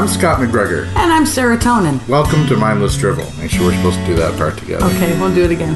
I'm Scott McGregor. And I'm serotonin. Welcome to Mindless Drivel. Make sure we're supposed to do that part together. Okay, we'll do it again.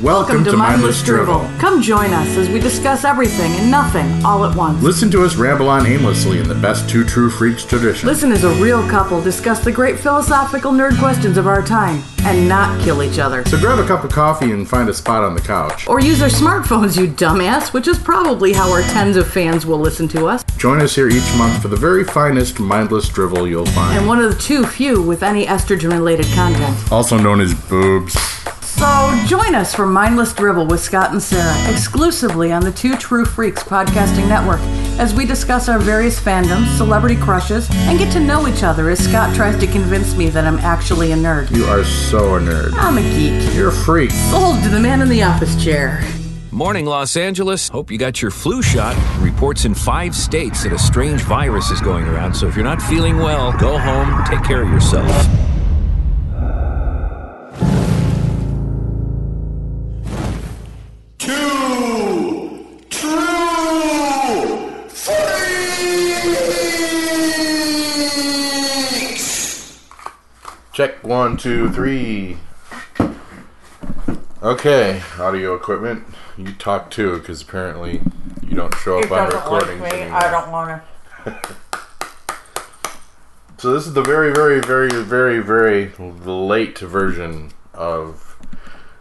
Welcome, to, Mindless Drivel. Come join us as we discuss everything and nothing all at once. Listen to us ramble on aimlessly in the best two true freaks tradition. Listen as a real couple discuss the great philosophical nerd questions of our time and not kill each other. So grab a cup of coffee and find a spot on the couch. Or use our smartphones, you dumbass, which is probably how our tens of fans will listen to us. Join us here each month for the very finest mindless drivel you'll find. And one of the too few with any estrogen related content. also known as boobs. So join us for Mindless Drivel with Scott and Sara, exclusively on the Two True Freaks podcasting network, as we discuss our various fandoms, celebrity crushes, and get to know each other as Scott tries to convince me that I'm actually a nerd. You are so a nerd. I'm a geek. You're a freak. Sold to the man in the office chair. Morning, Los Angeles. Hope you got your flu shot. Reports in five states that a strange virus is going around, so if you're not feeling well, go home, take care of yourself. Check one, two, three. Okay, audio equipment. You talk too, because apparently you don't show up it on recordings anymore. I don't want to. So this is the very, very, very, very, very late version of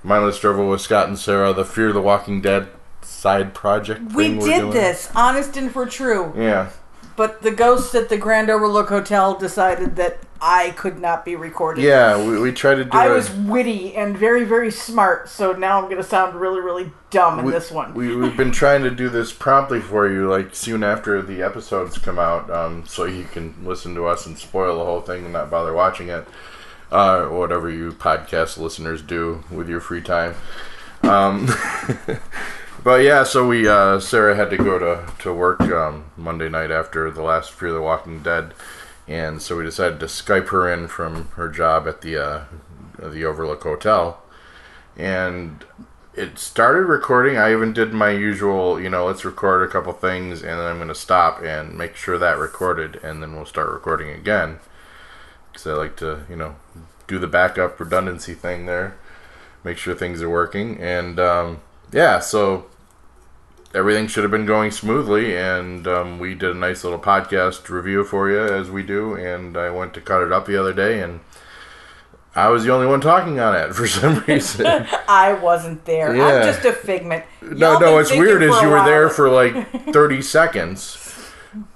Mindless Drivel with Scott and Sara, the Fear the Walking Dead side project. We thing we're did doing. this, honest and for true. Yeah. But the ghosts at the Grand Overlook Hotel decided that I could not be recorded. Yeah, we, we tried to do I it. was witty and very, very smart, so now I'm going to sound really, really dumb in we, this one. We, we've been trying to do this promptly for you, like soon after the episodes come out, um, so you can listen to us and spoil the whole thing and not bother watching it, uh, or whatever you podcast listeners do with your free time. Um, but yeah, so we uh, Sara had to go to to work um, Monday night after the last Fear of the Walking Dead, and so we decided to Skype her in from her job at the uh, the Overlook Hotel, and it started recording. I even did my usual, you know, let's record a couple things and then I'm going to stop and make sure that recorded and then we'll start recording again. Because I like to, you know, do the backup redundancy thing there, make sure things are working. And um, yeah, so everything should have been going smoothly. And um, we did a nice little podcast review for you as we do. And I went to cut it up the other day and I was the only one talking on it for some reason. I wasn't there. Yeah. I'm just a figment. No, Y'all no, been what's weird is you were there for like 30 seconds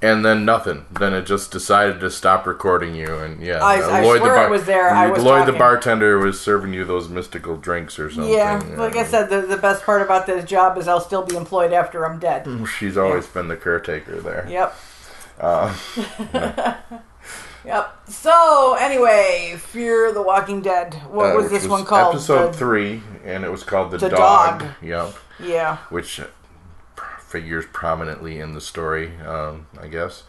and then nothing. Then it just decided to stop recording you. And yeah, I- I swear I was there. I was Lloyd the bartender was serving you those mystical drinks or something. Yeah, like I said, the, the best part about this job is I'll still be employed after I'm dead. She's always been the caretaker there. Yep. Uh, Yep. So anyway, Fear the Walking Dead. What uh, was this one called? Episode The- three, and it was called The, The Dog. Dog. Yep. Yeah. which figures prominently in the story, um, I guess.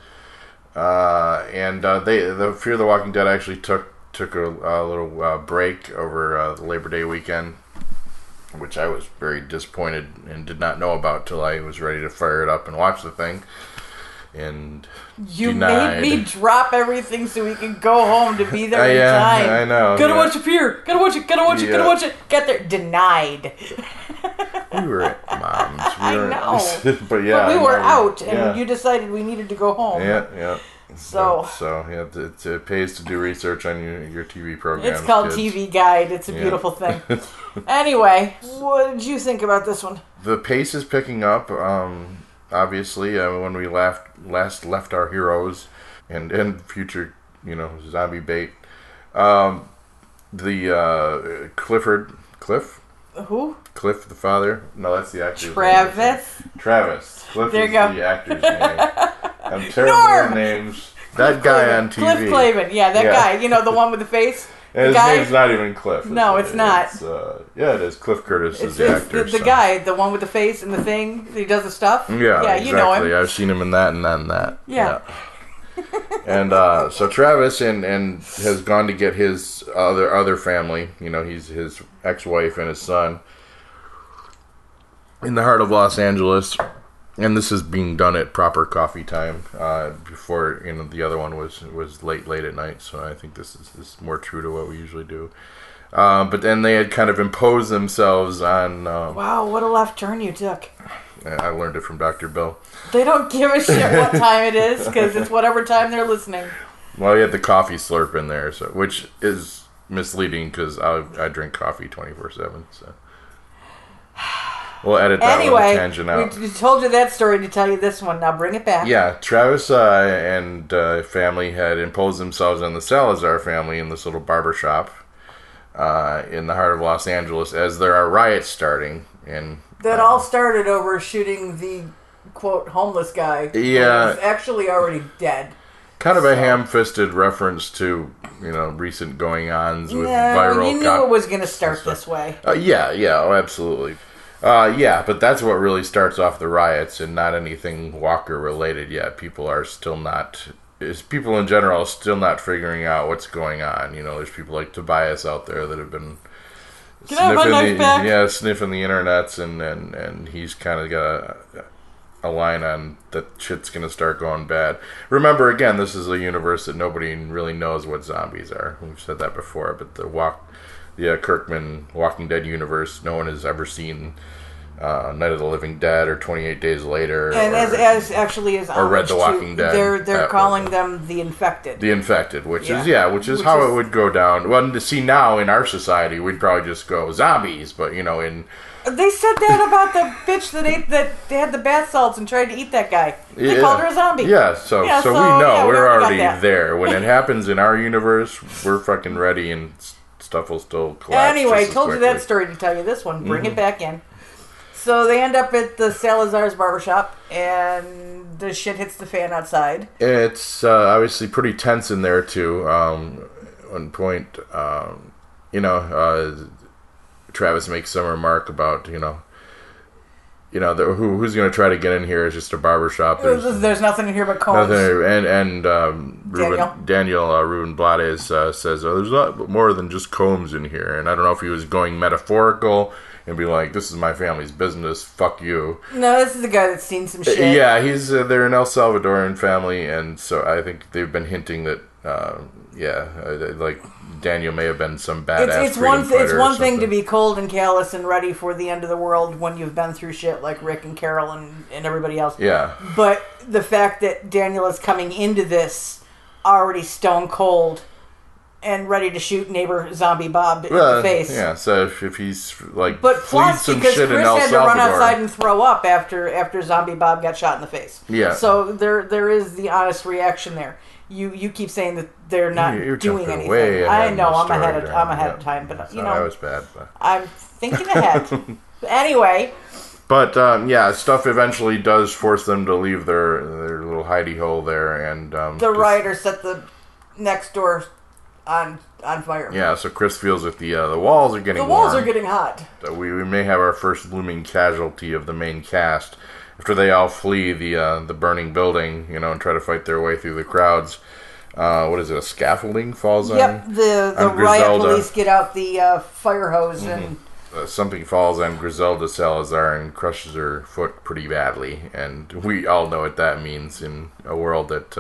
Uh, and uh, they, the Fear of the Walking Dead actually took took a, a little uh, break over uh, the Labor Day weekend, which I was very disappointed and did not know about till I was ready to fire it up and watch the thing. And You denied. made me drop everything so we can go home to be there Uh, in yeah, time. I know, Gotta yeah. watch it here. Gotta watch it. Gotta watch it. Gotta watch it. Get there. Denied. we were at mom's. We I know. but yeah, but we were out, and Yeah. you decided we needed to go home. Yeah, yeah. So- so yeah, it, it pays to do research on your, your TV program. It's called kids. TV Guide. It's a Yeah. beautiful thing. anyway, what did you think about this one? the pace is picking up. Um, obviously, uh, when we left last left our heroes and and future, you know, zombie bait. Um, the uh, Clifford Cliff Who? Cliff the father. No, that's the actor. Travis. Travis. Cliff There is you go. the actor's name. I'm terrible Norm! with names. That guy on TV. Cliff Clavin. Yeah, that Yeah. guy. You know, the one with the face. His guy. name's not even Cliff. No, It's- it's not. It's, uh, yeah, it is. Cliff Curtis It's, is the actor. the, the so- guy, the one with the face and the thing. He does the stuff. Yeah, yeah, exactly. you know him. I've seen him in that and that and that. Yeah. Yeah. and uh, so Travis and and has gone to get his other other family. You know, he's his ex-wife and his son in the heart of Los Angeles. And this is being done at proper coffee time. Uh, before you know the other one was was late late at night, so I think this is, is more true to what we usually do. Uh, but then they had kind of imposed themselves on. Um, Wow, what a left turn you took. I learned it from Dr. Bill. They don't give a shit what time it is because it's whatever time they're listening. Well, he had the coffee slurp in there, so which is misleading because I I drink coffee twenty four seven. So we'll edit that Anyway, tangent out. we told you that story to tell you this one. Now bring it back. Yeah, Travis uh, and uh, family had imposed themselves on the Salazar family in this little barber shop uh, in the heart of Los Angeles as there are riots starting. And That all started over shooting the quote homeless guy. Yeah. was actually already dead. kind of a ham-fisted reference to you know recent going-ons with Yeah, viral. you knew it was going to start this way. Uh, yeah, yeah, oh, absolutely. Uh, yeah, but that's what really starts off the riots, and not anything Walker related yet. People are still not. Is people in general still not figuring out what's going on? You know, there's people like Tobias out there that have been Can I have my knife the back? yeah sniffing the internets, and and and he's kind of got a, a line on that shit's gonna start going bad. Remember, again, this is a universe that nobody really knows what zombies are. We've said that before, but the walk, the uh, Kirkman Walking Dead universe, no one has ever seen uh, Night of the Living Dead or Twenty Eight Days Later, And or as, as actually as or Read the homage to- Walking Dead. they're they're calling them the infected. the infected, which is Yeah. yeah, which is Which how is- it would go down. Well, to see now in our society, we'd probably just go zombies, but you know, in They said that about the bitch that ate that they had the bath salts and tried to eat that guy. They Yeah. called her a zombie. Yeah, so Yeah, so, so, we know yeah, we we're already got already that. there. When it happens in our universe, we're fucking ready, and stuff will still collapse. Anyway, told you that story to tell you this one. Bring Mm-hmm. it back in. So they end up at the Salazar's barbershop, and the shit hits the fan outside. It's uh, obviously pretty tense in there too. Um, one point, um, you know, uh, Travis makes some remark about you know. You know, the, who who's going to try to get in here is just a barber shop. There's, There's nothing in here but combs. Nothing, and and um, Ruben, Daniel? Daniel uh, Ruben Blades uh, says, "Oh, there's a lot more than just combs in here." And I don't know if he was going metaphorical and be like, "This is my family's business. Fuck you." No, this is the guy that's seen some shit. Yeah, he's uh, they're an El Salvadoran family, and so I think they've been hinting that, uh, yeah, uh, like Daniel may have been some badass. It's, it's one th- it's one thing to be cold and callous and ready for the end of the world when you've been through shit like Rick and Carol and, and everybody else. Yeah, But the fact that Daniel is coming into this already stone cold and ready to shoot neighbor zombie Bob in Well, the face. yeah. So if, if he's like, But plus, some because shit Chris had to run outside and throw up after after Zombie Bob got shot in the face. Yeah. So there there is the honest reaction there. You you keep saying that they're not You're doing anything. I know I'm ahead of. I'm ahead of time, but you know that was bad. But. I'm thinking ahead. anyway, But um, yeah, stuff eventually does force them to leave their their little hidey hole there, and um, the writer set the next door on on fire. Yeah, so Chris feels that the uh, the walls are getting The walls warm. are getting hot. we, we may have our first looming casualty of the main cast after they all flee the uh, the burning building, you know, and try to fight their way through the crowds. Uh, what is it? A scaffolding falls Yep, on. the the riot police get out the uh, fire hose and Uh, something falls on Griselda Salazar and crushes her foot pretty badly, and we all know what that means in a world that.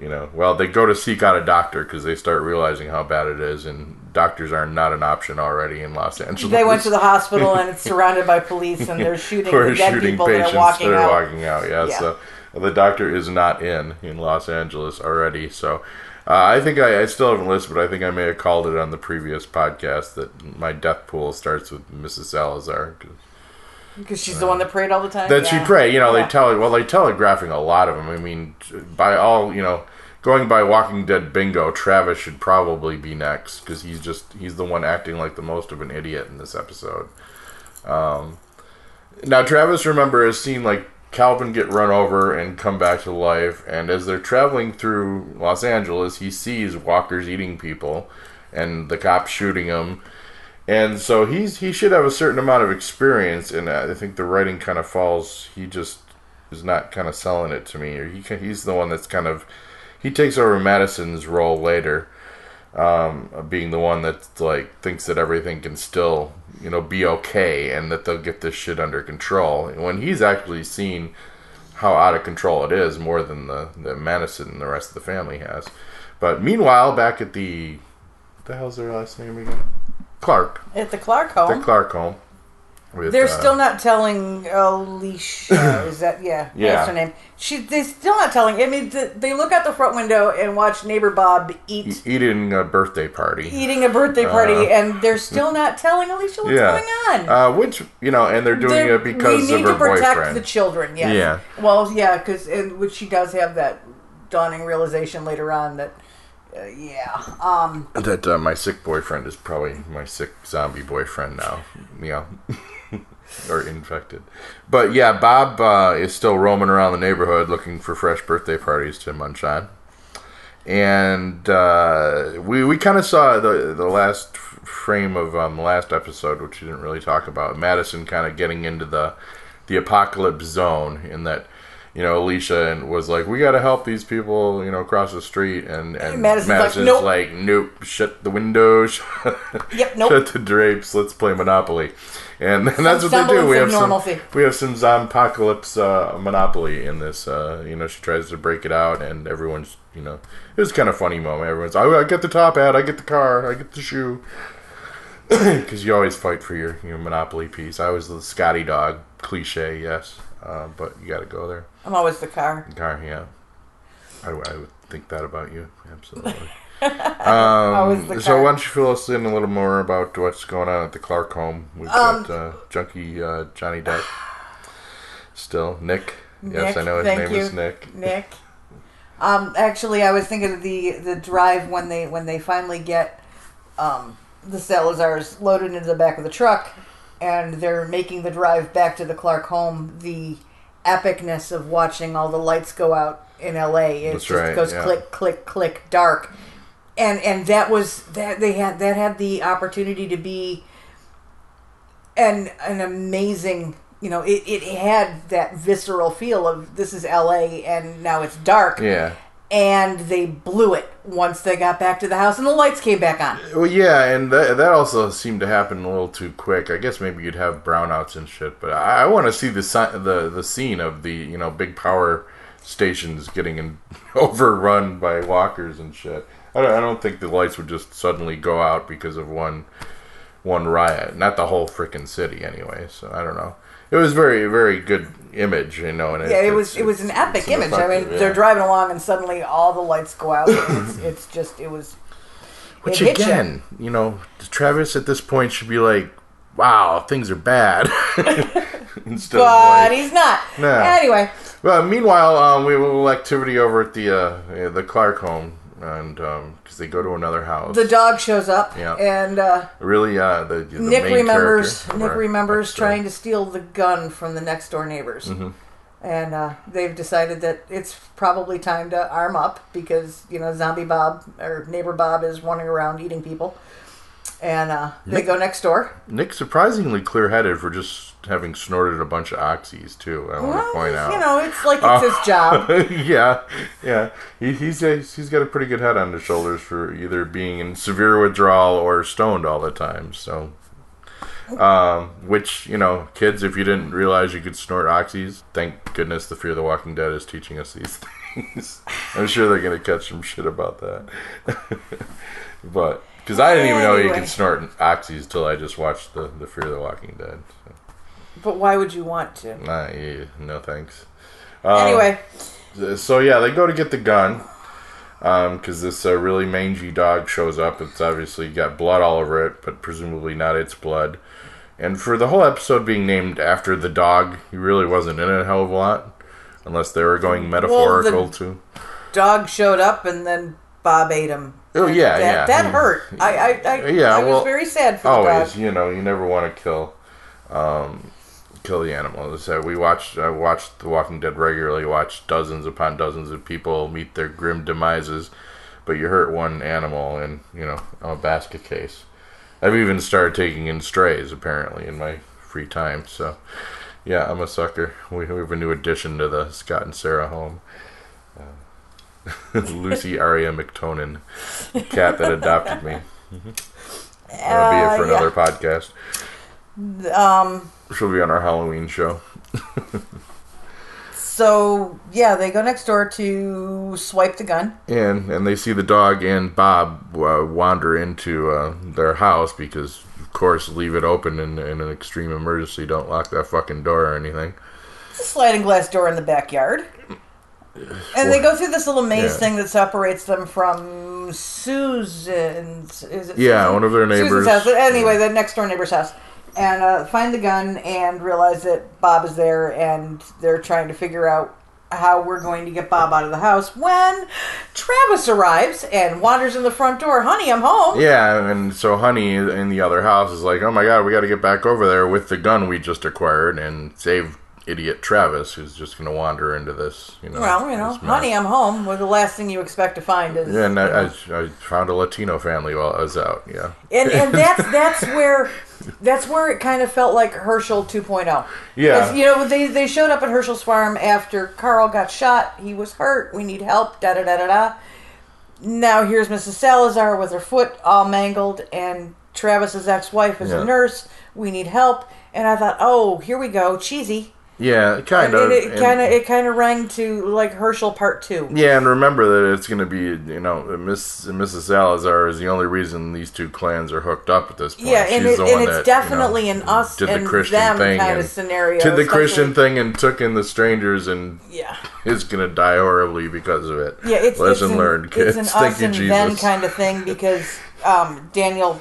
You know, well, they go to seek out a doctor because they start realizing how bad it is, and doctors are not an option already in Los Angeles. they went to the hospital and it's surrounded by police and they're shooting the dead shooting people that patients are walking that are out. walking out. Yeah, Yeah. so the doctor is not in in Los Angeles already. So uh, I think I, I still haven't listened, but I think I may have called it on the previous podcast that my death pool starts with Mrs. Salazar. 'Cause Because she's the one that prayed all the time. That Yeah. she prayed. You know, Yeah. they tell well, they telegraphing a lot of them. I mean, by all you know. Going by Walking Dead bingo, Travis should probably be next because he's just he's the one acting like the most of an idiot in this episode. Um, now Travis, remember, has seen like Calvin get run over and come back to life, and as they're traveling through Los Angeles, he sees walkers eating people, and the cops shooting them, and so he's he should have a certain amount of experience, and I think the writing kind of falls. He just is not kind of selling it to me, or he he's the one that's kind of he takes over Madison's role later. um, being the one that like thinks that everything can still you know be okay and that they'll get this shit under control when he's actually seen how out of control it is more than the the Madison and the rest of the family has. But meanwhile, back at the what the hell's their last name again? Clark, At the Clark home. the. Clark home. with, They're uh, still not telling Alicia. is that yeah? Yeah. That's her name. She. They're still not telling. I mean, th they look out the front window and watch neighbor Bob eat, eating a birthday party. eating a birthday party, and they're still not telling Alicia what's Uh, yeah, going on. Uh, which you know, and they're doing They're- it because we need of her to protect boyfriend. the children. Yes. Yeah. Well, yeah, because which she does have that dawning realization later on that. Uh, yeah. Um. that uh, my sick boyfriend is probably my sick zombie boyfriend now. Yeah. or infected. But yeah, Bob uh, is still roaming around the neighborhood looking for fresh birthday parties to munch on. And uh, we, we kind of saw the, the last frame of um, last episode, which didn't really talk about. Madison kind of getting into the the apocalypse zone in that you know Alicia and was like, we got to help these people, you know, across the street, and and Madison's like, "Nope." like, nope, shut the windows, Yep, nope. shut the drapes, let's play Monopoly, and, and that's what they do. We have some we have some zompocalypse uh, Monopoly in this. Uh, you know, she tries to break it out, and everyone's you know, it was kind of funny moment. Everyone's, oh, I get the top hat, I get the car, I get the shoe. Because you always fight for your, your Monopoly piece. I was the Scotty dog cliche, yes, uh, but you got to go there. I'm always the car. Car, yeah. I, I would think that about you, absolutely. always the Um, so why don't you fill us in a little more about what's going on at the Clark home? We've Um, got uh, junkie uh, Johnny Depp. Still, Nick. Yes, Nick, I know his name you. is Nick. Nick. Um, actually, I was thinking of the the drive when they when they finally get um, the Salazars loaded into the back of the truck, and they're making the drive back to the Clark home. The epicness of watching all the lights go out in L.A. It That's just right, goes yeah. click click click dark, and and that was that they had that had the opportunity to be an an amazing you know it, it had that visceral feel of this is la and now it's dark Yeah. And they blew it once they got back to the house and the lights came back on Well, yeah, and that, that also seemed to happen a little too quick. I guess maybe you'd have brownouts and shit, but I, I want to see the the the scene of the you know big power stations getting in, overrun by walkers and shit. I don't, I don't think the lights would just suddenly go out because of one one riot. Not the whole freaking city, anyway. So I don't know. It was very very good image, you know. And yeah it was it was an epic image i mean effective, they're driving along and suddenly all the lights go out it's, it's just it was Which it again, you know, Travis at this point should be like, "Wow, things are bad." Instead but of like, he's not No. anyway well, meanwhile, um, we have a little activity over at the uh, the Clark home, and because they go to another house. the dog shows up Yeah. and uh, really, uh, the, the Nick remembers Nick remembers trying to steal the gun from the next door neighbors, Mm-hmm. and uh, they've decided that it's probably time to arm up because you know Zombie Bob or Neighbor Bob is wandering around eating people, and uh, they go next door. Nick surprisingly clear-headed for just having snorted a bunch of oxys too. I want to point out. you know, it's like it's his job. yeah, yeah. He, he's a, he's got a pretty good head on his shoulders for either being in severe withdrawal or stoned all the time. So, um, which you know, kids, if you didn't realize you could snort oxys, thank goodness the Fear of the Walking Dead is teaching us these things. I'm sure they're gonna catch some shit about that. but because I didn't even know you Anyway. could snort oxys till I just watched the the Fear of the Walking Dead. So, But why would you want to? nah, yeah, no thanks. Um, Anyway, so yeah, they go to get the gun because this uh, really mangy dog shows up. It's obviously got blood all over it, but presumably not its blood. And for the whole episode being named after the dog, he really wasn't in it a hell of a lot, unless they were going metaphorical too. dog showed up and then Bob ate him. Oh yeah, that, yeah, that hurt. I, I, I, Yeah, I was well, very sad for Always, you know, you never want to kill, um, kill the animal. So we watched, I watched The Walking Dead regularly. Watched dozens upon dozens of people meet their grim demises, but you hurt one animal, and you know, I'm a basket case. I've even started taking in strays apparently in my free time. So, yeah, I'm a sucker. We, we have a new addition to the Scott and Sara home. Uh, Lucy Aria McTonin, cat that adopted me. That'll be it Uh, for yeah. another podcast. Um, She'll be on our Halloween show. so yeah, they go next door to swipe the gun. And and they see the dog and Bob uh, wander into uh, their house because, of course, leave it open in, in an extreme emergency. Don't lock that fucking door or anything. It's a sliding glass door in the backyard. And they go through this little maze Yeah. thing that separates them from Susan's. Is it Yeah, Susan? one of their Susan's neighbors. house. But anyway, the next door neighbor's house. And uh, find the gun and realize that Bob is there, and they're trying to figure out how we're going to get Bob out of the house when Travis arrives and wanders in the front door. Honey, I'm home. Yeah, and so Honey in the other house is like, "Oh my god, we got to get back over there with the gun we just acquired and save idiot Travis, who's just going to wander into this." You know, Well, you know, this mess." honey, I'm home. Well, the last thing you expect to find is. Yeah, and I. I, I found a Latino family while I was out. Yeah, and and that's that's where that's where it kind of felt like Hershel 2.0. Yeah, you know they they showed up at Hershel's farm after Carl got shot. He was hurt. We need help. Da da da da da. Now here's Mrs. Salazar with her foot all mangled, and Travis's ex-wife is Yeah. a nurse. We need help. And I thought, oh, here we go, cheesy. Yeah, kind of. it kind of it kind of rang to like Hershel Part Two. Yeah, and remember that it's going to be, you know, Miss Mrs. Salazar is the only reason these two clans are hooked up at this point. Yeah, and, it, and it's that, you definitely know, an us did the and Christian them thing kind of scenario. Did the Christian thing and took in the strangers and Yeah. is going to die horribly because of it. Yeah, it's lesson it's an, learned, kids. It's an Thank us you, and Jesus. then kind of thing because um, Daniel,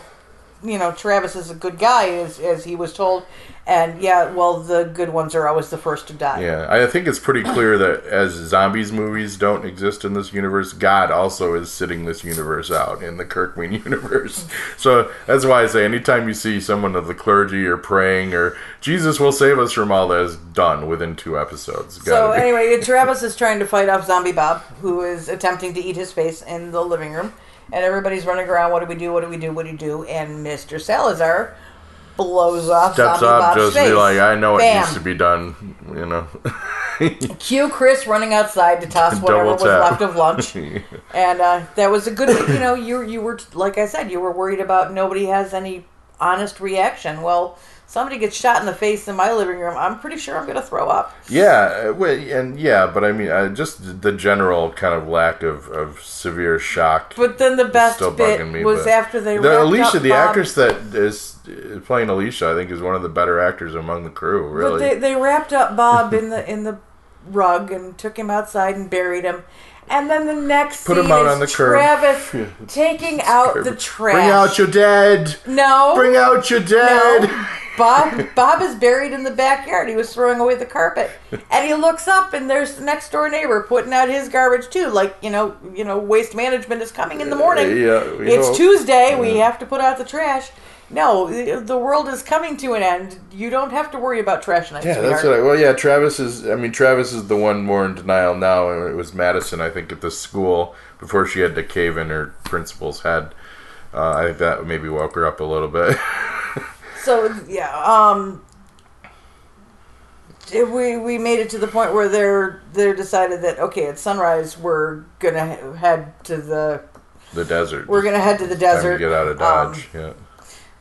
you know, Travis is a good guy as as he was told, and yeah, well, the good ones are always the first to die. Yeah, I think it's pretty clear that as zombies movies don't exist in this universe, God also is sitting this universe out in the Kirkman universe. So that's why I say anytime you see someone of the clergy or praying or Jesus will save us from all that is done within two episodes. So Gotta be- anyway, Travis is trying to fight off Zombie Bob, who is attempting to eat his face in the living room, and everybody's running around. What do we do? What do we do? What do we do? And Mister Salazar blows off steps Zombie up, Bob's just face. be like, I know it needs to be done. You know, Cue Chris running outside to toss whatever was left of lunch. and uh, that was a good you know you you were like i said you were worried about nobody has any honest reaction well somebody gets shot in the face in my living room i'm pretty sure i'm going to throw up yeah, uh, well, and yeah, but I mean, uh, just the general kind of lack of, of severe shock. but then the best bit me, was after they the Alicia, the Bob- actress that is playing Alicia, I think is one of the better actors among the crew. but Really, they, they wrapped up bob in the in the rug and took him outside and buried him and then the next Put him scene out is on the curb. Travis Yeah. taking out the trash. Bring out your dead. no. Bring out your dead. No. Bob Bob is buried in the backyard. He was throwing away the carpet. And he looks up and there's the next door neighbor putting out his garbage too. Like, you know, you know, waste management is coming in the morning. Yeah, it's. Tuesday, we have to put out the trash. No, the world is coming to an end. You don't have to worry about trash night, Yeah, sweetheart. that's what. I, well, yeah, Travis is. I mean, Travis is the one more in denial now. and It was Madison, I think, at the school before she had to cave in her principal's head. Uh, I think that maybe woke her up a little bit. So yeah, um, we we made it to the point where they're they're decided that okay, at sunrise we're gonna head to the the desert. we're gonna head to the desert. to get out of Um, Dodge. yeah.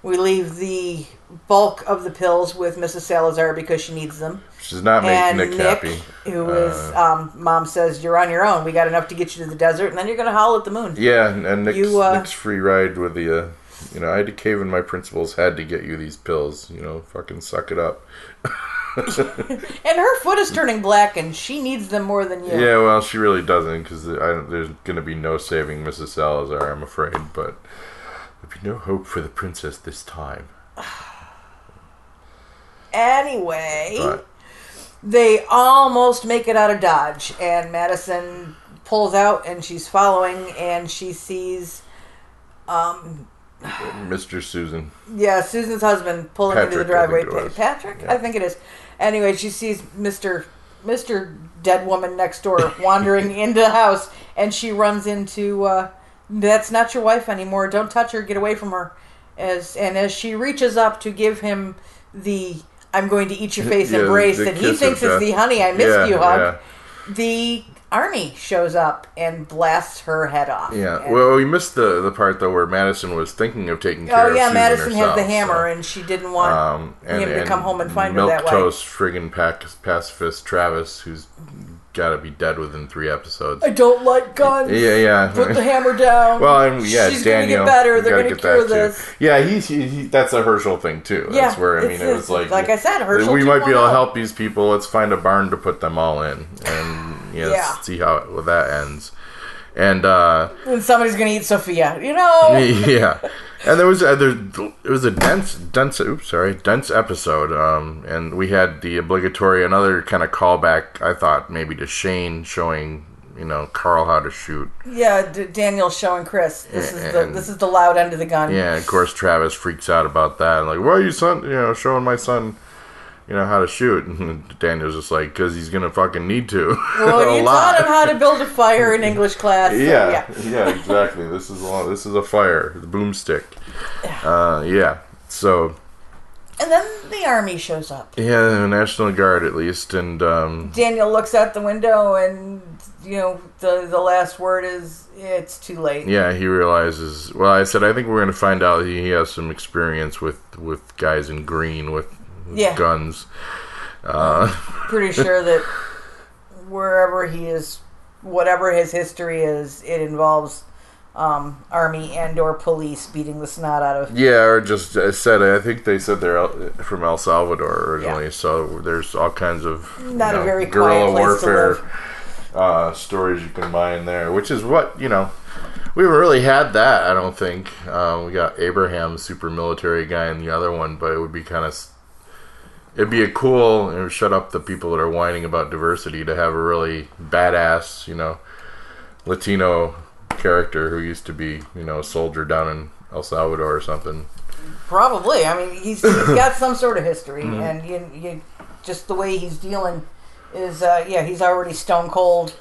we leave the bulk of the pills with Mrs. Salazar because she needs them. She's not making Nick, Nick, happy. who is Uh, um, mom says you're on your own. We got enough to get you to the desert, and then you're gonna howl at the moon. Yeah, and, and Nick's, You, uh, Nick's free ride with the. Uh, you know, I had to cave in my principal's head to get you these pills. You know, fucking suck it up. And her foot is turning black, and she needs them more than you. Yeah, well, she really doesn't because there's going to be no saving Mrs. Salazar, I'm afraid. But there'll be no hope for the princess this time. Anyway. But they almost make it out of Dodge, and Madison pulls out, and she's following, and she sees, um, Mr. Susan, yeah, Susan's husband pulling into the Patrick, I driveway. think it was. Pa- Patrick, Yeah. I think it is. Anyway, she sees Mister Mister Dead Woman next door wandering into the house, and she runs into. Uh, That's not your wife anymore. Don't touch her. Get away from her. As and as she reaches up to give him the "I'm going to eat your face" Yeah, embrace that he thinks is the "Honey, I missed Yeah, you" hug. The Army shows up and blasts her head off. Yeah. And- Well, we missed the the part though where Madison was thinking of taking care of oh of yeah, Susan Madison herself, had the hammer, so, and she didn't want um, and, him to come home and find her that way. Milquetoast friggin' pac- pacifist Travis, who's got to be dead within three episodes. I don't like guns. Yeah, yeah. Put the hammer down. Well, and yeah, she's Daniel. gonna get better. They're gonna get cure that, too. this. Yeah, he's he, he, that's a Hershel thing too. Yeah, that's where I mean it was like like I said, Hershel we might be able to help these people. Let's find a barn to put them all in, and yeah, see how well, that ends. And uh, And somebody's gonna eat Sophia. You know. yeah, and there was uh, there, it was a dense dense oops sorry dense episode. Um, and we had the obligatory another kind of callback. I thought maybe to Shane showing you know Carl how to shoot. Yeah, D- Daniel's showing Chris. This is the And- this is the loud end of the gun. Yeah, of course Travis freaks out about that. Like, why are you son? You know, showing my son, you know, how to shoot. And Daniel's just like, because he's gonna fucking need to. Well, you lot. taught him how to build a fire in English class. so yeah, yeah. yeah, exactly. This is a this is a fire, the boomstick. Uh, yeah. So And then the army shows up. yeah, the National Guard at least, and um, Daniel looks out the window, and you know the the last word is it's too late. yeah, he realizes. Well, I said I think we're gonna find out he, he has some experience with with guys in green with Yeah. guns. Pretty sure that wherever he is, whatever his history is, it involves um, army and or police beating the snot out of. Yeah, or just I said I think they said they're from El Salvador originally, Yeah. so there's all kinds of Not you a very guerrilla quiet place to warfare uh, stories you can mine there, which is what you know. We haven't really had that, I don't think. Um, we got Abraham, super military guy, in the other one, but it would be kind of. It'd be a cool. Would shut up the people that are whining about diversity to have a really badass, you know, Latino character who used to be, you know, a soldier down in El Salvador or something. Probably. I mean, he's, he's got some sort of history, Mm-hmm. and you, you just the way he's dealing is, uh, yeah, he's already stone cold.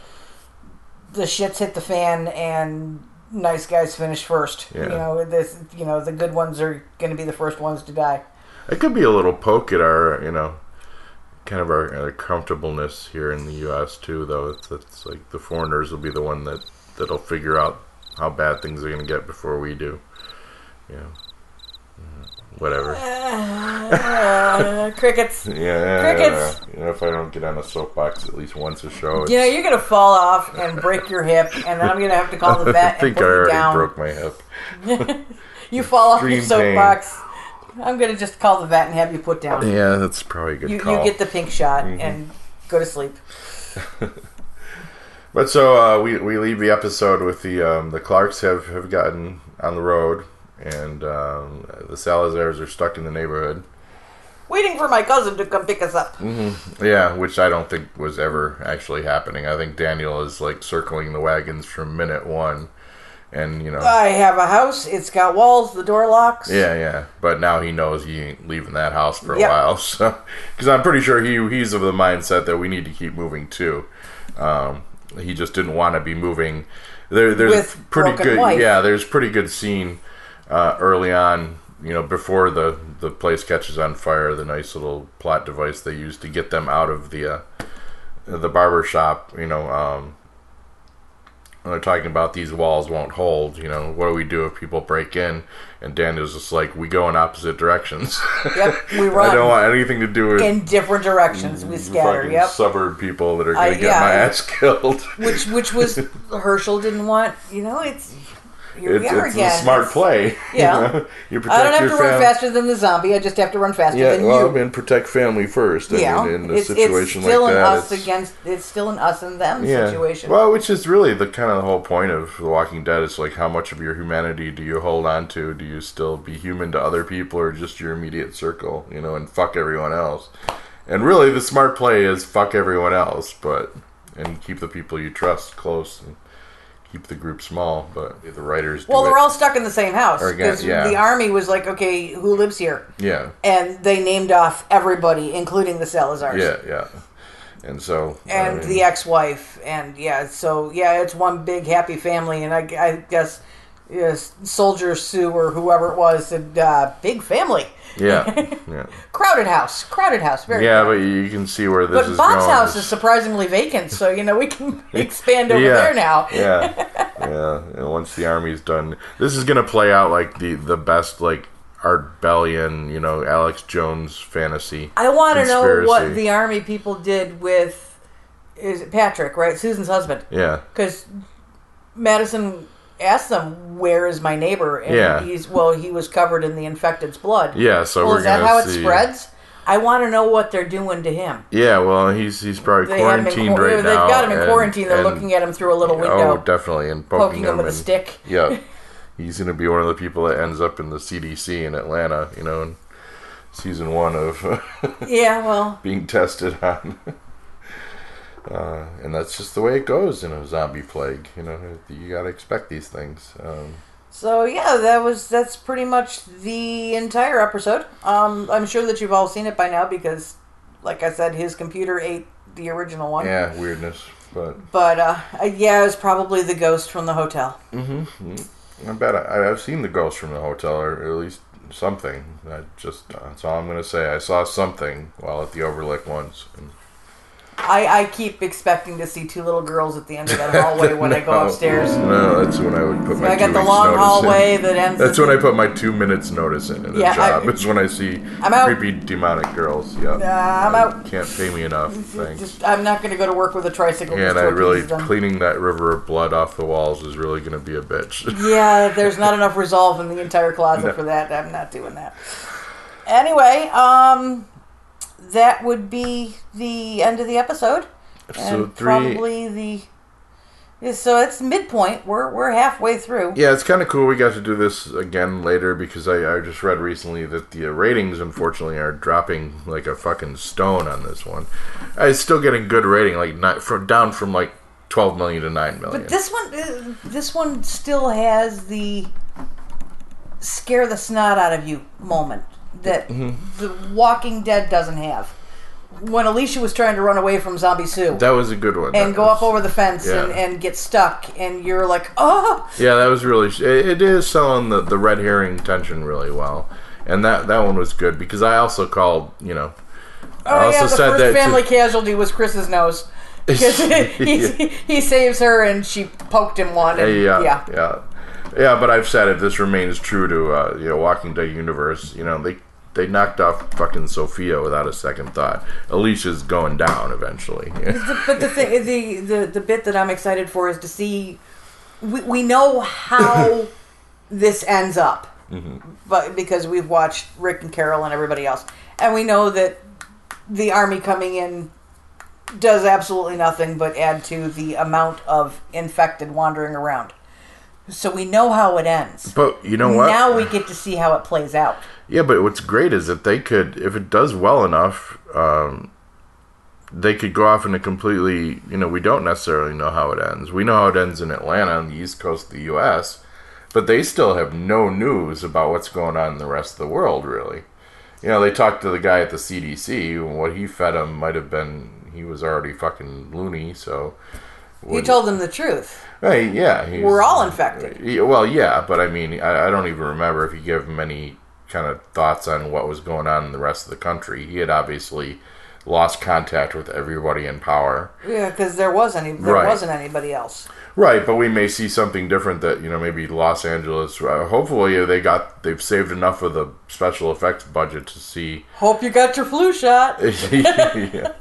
The shit's hit the fan, and nice guys finish first. Yeah. You know, this, you know, the good ones are going to be the first ones to die. It could be a little poke at our, you know, kind of our, our comfortableness here in the U.S. too. Though it's, it's like the foreigners will be the one that that'll figure out how bad things are going to get before we do. You know, Mm, whatever. Uh, crickets. Yeah, Crickets. You know, if I don't get on a soapbox at least once a show, it's, You know, you're going to fall off and break your hip, and then I'm going to have to call the vet and think I already down. broke my hip. You fall off your soapbox. pain. I'm going to just call the vet and have you put down. Yeah, that's probably a good you, call. Mm-hmm. you get the pink shot and go to sleep. But so uh, we we leave the episode with the um, the Clarks have, have gotten on the road, and um, the Salazars are stuck in the neighborhood. Waiting for my cousin to come pick us up. Yeah, which I don't think was ever actually happening. I think Daniel is like circling the wagons from minute one, and you know, I have a house. It's got walls. The door locks. yeah, yeah. But now he knows he ain't leaving that house for a Yep. while. So, because I'm pretty sure he he's of the mindset that we need to keep moving too. Um, he just didn't want to be moving. There, there's With a pretty good, wife. yeah. There's pretty good scene uh, early on. You know, before the the place catches on fire, the nice little plot device they use to get them out of the uh, the barber shop. You know, um, they're talking about these walls won't hold. You know, what do we do if people break in? And Daniel's just like, we go in opposite directions. Yep, we run. I don't want anything to do with in different directions. We mm, scatter. fucking Yep. suburb people that are going to get yeah, my ass killed. Which which was Hershel didn't want. You know, it's here we It's, are it's again. a smart play. you Yeah. know? you protect I don't have to run faster than the zombie. I just have to run faster Yeah, than well, you. and protect family first. I yeah, mean, in a it's, situation it's still like an that, us it's- against. It's still an us and them yeah. situation. Well, which is really the kind of the whole point of The Walking Dead. It's like how much of your humanity do you hold on to? Do you still be human to other people or just your immediate circle? You know, and fuck everyone else. And really, the smart play is fuck everyone else, but and keep the people you trust close and keep the group small. But the writers, well, they're it. all stuck in the same house because yeah. the army was like, okay, who lives here? yeah, And they named off everybody, including the Salazars. yeah, yeah. And so, I and mean, the ex-wife and yeah so yeah it's one big happy family and i, I guess yes, Soldier Sue or whoever it was said, uh, "Big family, Yeah, yeah, crowded house, crowded house." Very yeah. crowded. But you can see where this But is going. House is surprisingly vacant, so you know we can expand over yeah, there now. yeah, yeah. And once the army's done, this is gonna play out like the the best like Art Bellion, you know, Alex Jones fantasy. I want to know what the army people did with is it Patrick, right? Susan's husband, Yeah, because Madison asked them, "Where is my neighbor?" And Yeah. he's well, he was covered in the infected's blood. yeah. So well, we're is that how it spreads? I want to know what they're doing to him. Yeah, well, he's he's probably They him quarantined quar- right they've now. got him in and- quarantine. They're and- looking at him through a little window. Oh, definitely, and poking, poking him with a stick. Yeah, he's gonna be one of the people that ends up in the CDC in Atlanta. You know, in season one of Yeah, well, being tested on. Uh, and that's just the way it goes in a zombie plague. You know, you gotta expect these things. Um, So yeah, that was that's pretty much the entire episode. Um, I'm sure that you've all seen it by now because, like I said, his computer ate the original one. yeah, weirdness, but But uh, yeah, it was probably the ghost from the hotel. Mm-hmm. I bet I, I've seen the ghost from the hotel, or at least something. I just that's all I'm gonna say. I saw something while at the Overlook once. And I, I keep expecting to see two little girls at the end of that hallway when I go upstairs. No, that's when I would put my. I got two the long hallway In. that ends. That's at when I put my two minutes notice in Yeah, I- it's when I see creepy demonic girls. Yeah, Uh, I'm out. Can't pay me enough. Thanks. Just, I'm not going to go to work with a tricycle. Yeah, and I really cleaning that river of blood off the walls is really going to be a bitch. Yeah, there's not enough resolve in the entire closet No. for that. I'm not doing that. Anyway, um, that would be the end of the episode. So and three- probably the. yeah, So it's midpoint. We're we're halfway through. Yeah, it's kind of cool. We got to do this again later because I, I just read recently that the uh, ratings, unfortunately, are dropping like a fucking stone on this one. It's still getting good rating, like not from down from like twelve million to nine million. But this one, uh, this one still has the scare the snot out of you moment that Mm-hmm. the Walking Dead doesn't have. When Alicia was trying to run away from Zombie Sue. that was a good one. and That go was- up over the fence and, yeah. and get stuck, and you're like, oh, Yeah, that was really. It, it is selling the, the red herring tension really well, and that that one was good because I also called you know. I oh also yeah, the said first that to- family casualty was Chris's nose. Because he, he saves her and she poked him one. And, yeah, yeah. yeah, yeah, But I've said if this remains true to uh, you know Walking Dead universe, you know they they knocked off fucking Sophia without a second thought. Alicia's going down eventually. But the thing, the, the the bit that I'm excited for is to see. We, we know how this ends up, mm-hmm. but because we've watched Rick and Carol and everybody else, and we know that the army coming in does absolutely nothing but add to the amount of infected wandering around. So we know how it ends. but you know what? Now we get to see how it plays out. Yeah, but what's great is that they could, if it does well enough, um, they could go off in a completely, you know, we don't necessarily know how it ends. We know how it ends in Atlanta on the east coast of the U.S., but they still have no news about what's going on in the rest of the world, really. You know, they talked to the guy at the CDC, and what he fed him might have been, he was already fucking loony, so. You told them the truth. Hey, yeah. he's- We're all infected. Well, yeah, but I mean, I, I don't even remember if he gave him any kind of thoughts on what was going on in the rest of the country. He had obviously lost contact with everybody in power. Yeah, because there was any, there Right. wasn't anybody else. Right, but we may see something different that you know maybe Los Angeles. Uh, hopefully, they got they've saved enough of the special effects budget to see. Hope you got your flu shot. Yeah.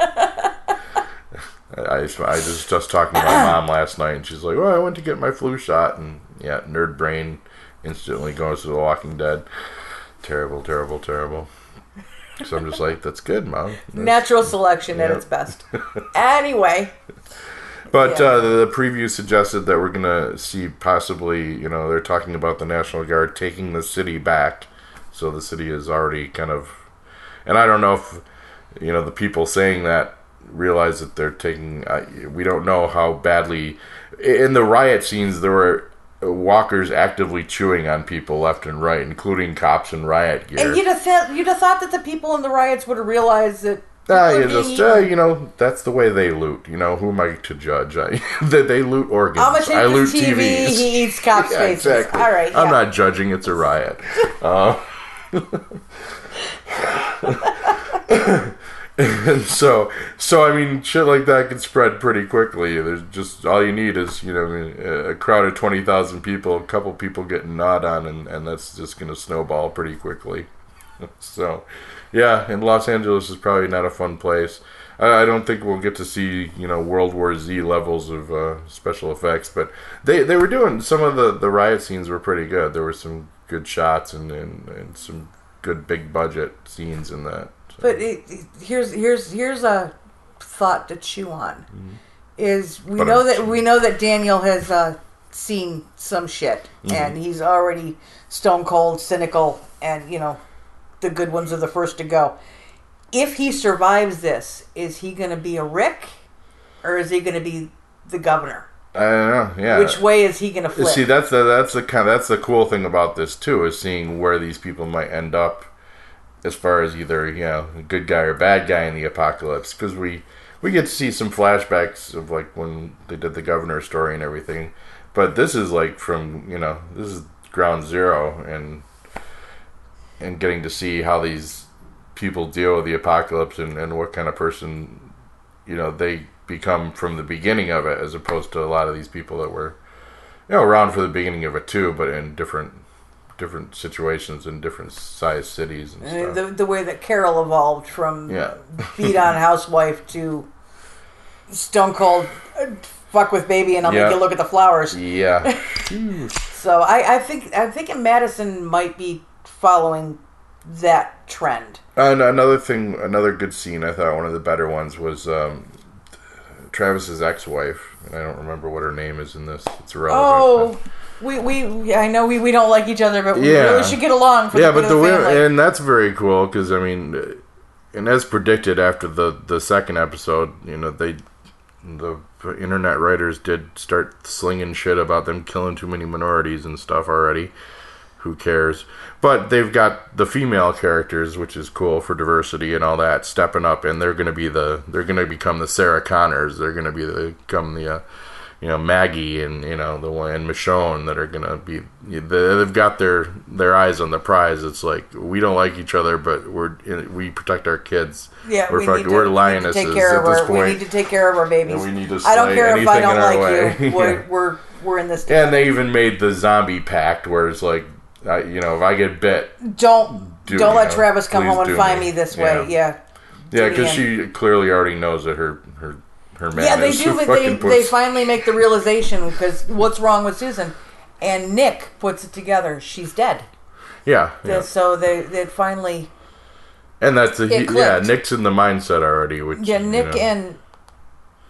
I, was I was just talking to my mom last night, and she's like, "Oh, I went to get my flu shot," and yeah, nerd brain instantly goes to The Walking Dead. Terrible, terrible, terrible. So I'm just like, "That's good, mom." That's- Natural selection at its best. anyway, But Yeah. uh, the, the preview suggested that we're gonna see possibly, you know, they're talking about the National Guard taking the city back. So the city is already kind of, and I don't know if, you know, the people saying that realize that they're taking. Uh, we don't know how badly. In the riot scenes, there were walkers actively chewing on people left and right, including cops in riot gear. and you'd have thought you'd have thought that the people in the riots would have realized that Ah, you just uh, you know that's the way they loot. You know who am I to judge? I, they, they loot organs. I'm I loot TV. TVs. He eats cops' Yeah, faces. exactly. All right. I'm not judging. It's a riot. Uh, and so, so I mean, shit like that can spread pretty quickly. There's just all you need is you know a crowd of twenty thousand people, a couple people getting gnawed on, and, and that's just going to snowball pretty quickly. so, yeah, and Los Angeles is probably not a fun place. I, I don't think we'll get to see you know World War Z levels of uh, special effects, but they they were doing some of the the riot scenes were pretty good. There were some good shots and and, and some good big budget scenes in that. So, But it, it- here's here's here's a thought to chew on. Is we But know I'm that chewing. we know that Daniel has uh, seen some shit, Mm-hmm. and he's already stone cold, cynical, and you know, the good ones are the first to go. If he survives this, is he going to be a Rick, or is he going to be the governor? I don't know. Yeah. Which way is he going to flip? See, that's the that's the kind of, that's the cool thing about this too is seeing where these people might end up, as far as either you know a good guy or bad guy in the apocalypse. Because we we get to see some flashbacks of like when they did the governor story and everything, but this is like from you know this is ground zero and and getting to see how these people deal with the apocalypse and, and what kind of person you know they become from the beginning of it as opposed to a lot of these people that were you know around for the beginning of it too but in different different situations in different size cities and stuff the, the way that Carol evolved from Yeah. beat on housewife to stone cold uh, fuck with baby and I'll Yeah. make you look at the flowers. yeah So I, I think I'm thinking Madison might be following that trend. and another thing another good scene i thought one of the better ones was um travis's ex-wife and i don't remember what her name is in this it's irrelevant Oh, we, we I know we, we don't like each other, but we Yeah. really should get along for yeah, but the the women, and that's very cool because I mean, and as predicted after the the second episode, you know they the internet writers did start slinging shit about them killing too many minorities and stuff already. Who cares? But they've got the female characters, which is cool for diversity and all that, stepping up, and they're going to be the they're going to become the Sarah Connors. They're going to be the become the uh, you know Maggie and you know the one and Michonne that are gonna be they've got their their eyes on the prize. It's like we don't like each other, but we're we protect our kids. yeah, we're we fucking, to, we're we need to lionesses take care at of this our, point. We need to take care of our babies. And we need to I don't care if I anything don't like way. you. We're, Yeah. we're we're in this. and they even made the zombie pact where it's like, uh, you know, if I get bit, don't Do- don't let know, Travis come home and find me. me this way. Yeah. yeah, because end. she clearly already knows that her her her man Yeah, they is do, but they, they finally make the realization because what's wrong with Susan? And Nick puts it together. She's dead. yeah, yeah. So they they finally and that's he, yeah. Nick's in the mindset already. Which yeah you Nick know. and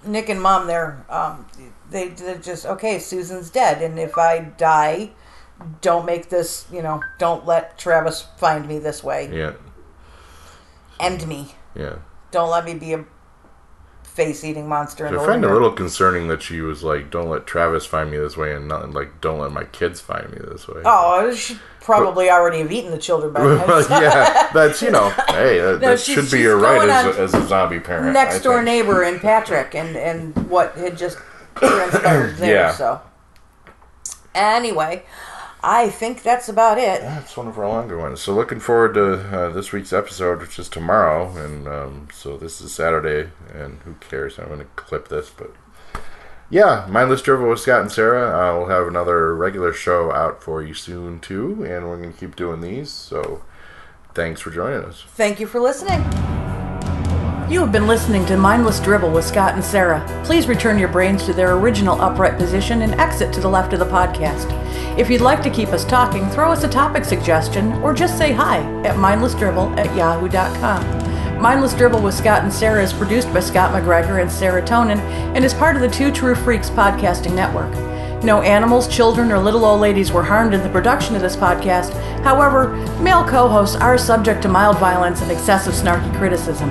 Nick and Mom there um they they're just okay Susan's dead and if I die don't make this you know don't let Travis find me this way yeah end me yeah. don't let me be a face eating monster in I find it a little concerning that she was like, "Don't let Travis find me this way," and not like, "Don't let my kids find me this way." Oh, she probably already have eaten the children by now. yeah, that's you know, hey, that, No, that should be your right as a, as a zombie parent. next door neighbor and Patrick and and what had just transpired there. Yeah. So anyway, I think that's about it. That's one of our longer ones. So looking forward to uh, this week's episode, which is tomorrow, and um, so this is Saturday, and who cares? I'm going to clip this, but yeah, mindless drivel with Scott and Sara. Uh, we'll have another regular show out for you soon too, and we're going to keep doing these. So thanks for joining us. Thank you for listening. You have been listening to Mindless Drivel with Scott and Sara. Please return your brains to their original upright position and exit to the left of the podcast. If you'd like to keep us talking, throw us a topic suggestion or just say hi at mindlessdrivel at yahoo.com. Mindless Drivel with Scott and Sara is produced by Scott McGregor and Sara Tonin and is part of the Two True Freaks podcasting network. No animals, children, or little old ladies were harmed in the production of this podcast. However, male co hosts are subject to mild violence and excessive snarky criticism.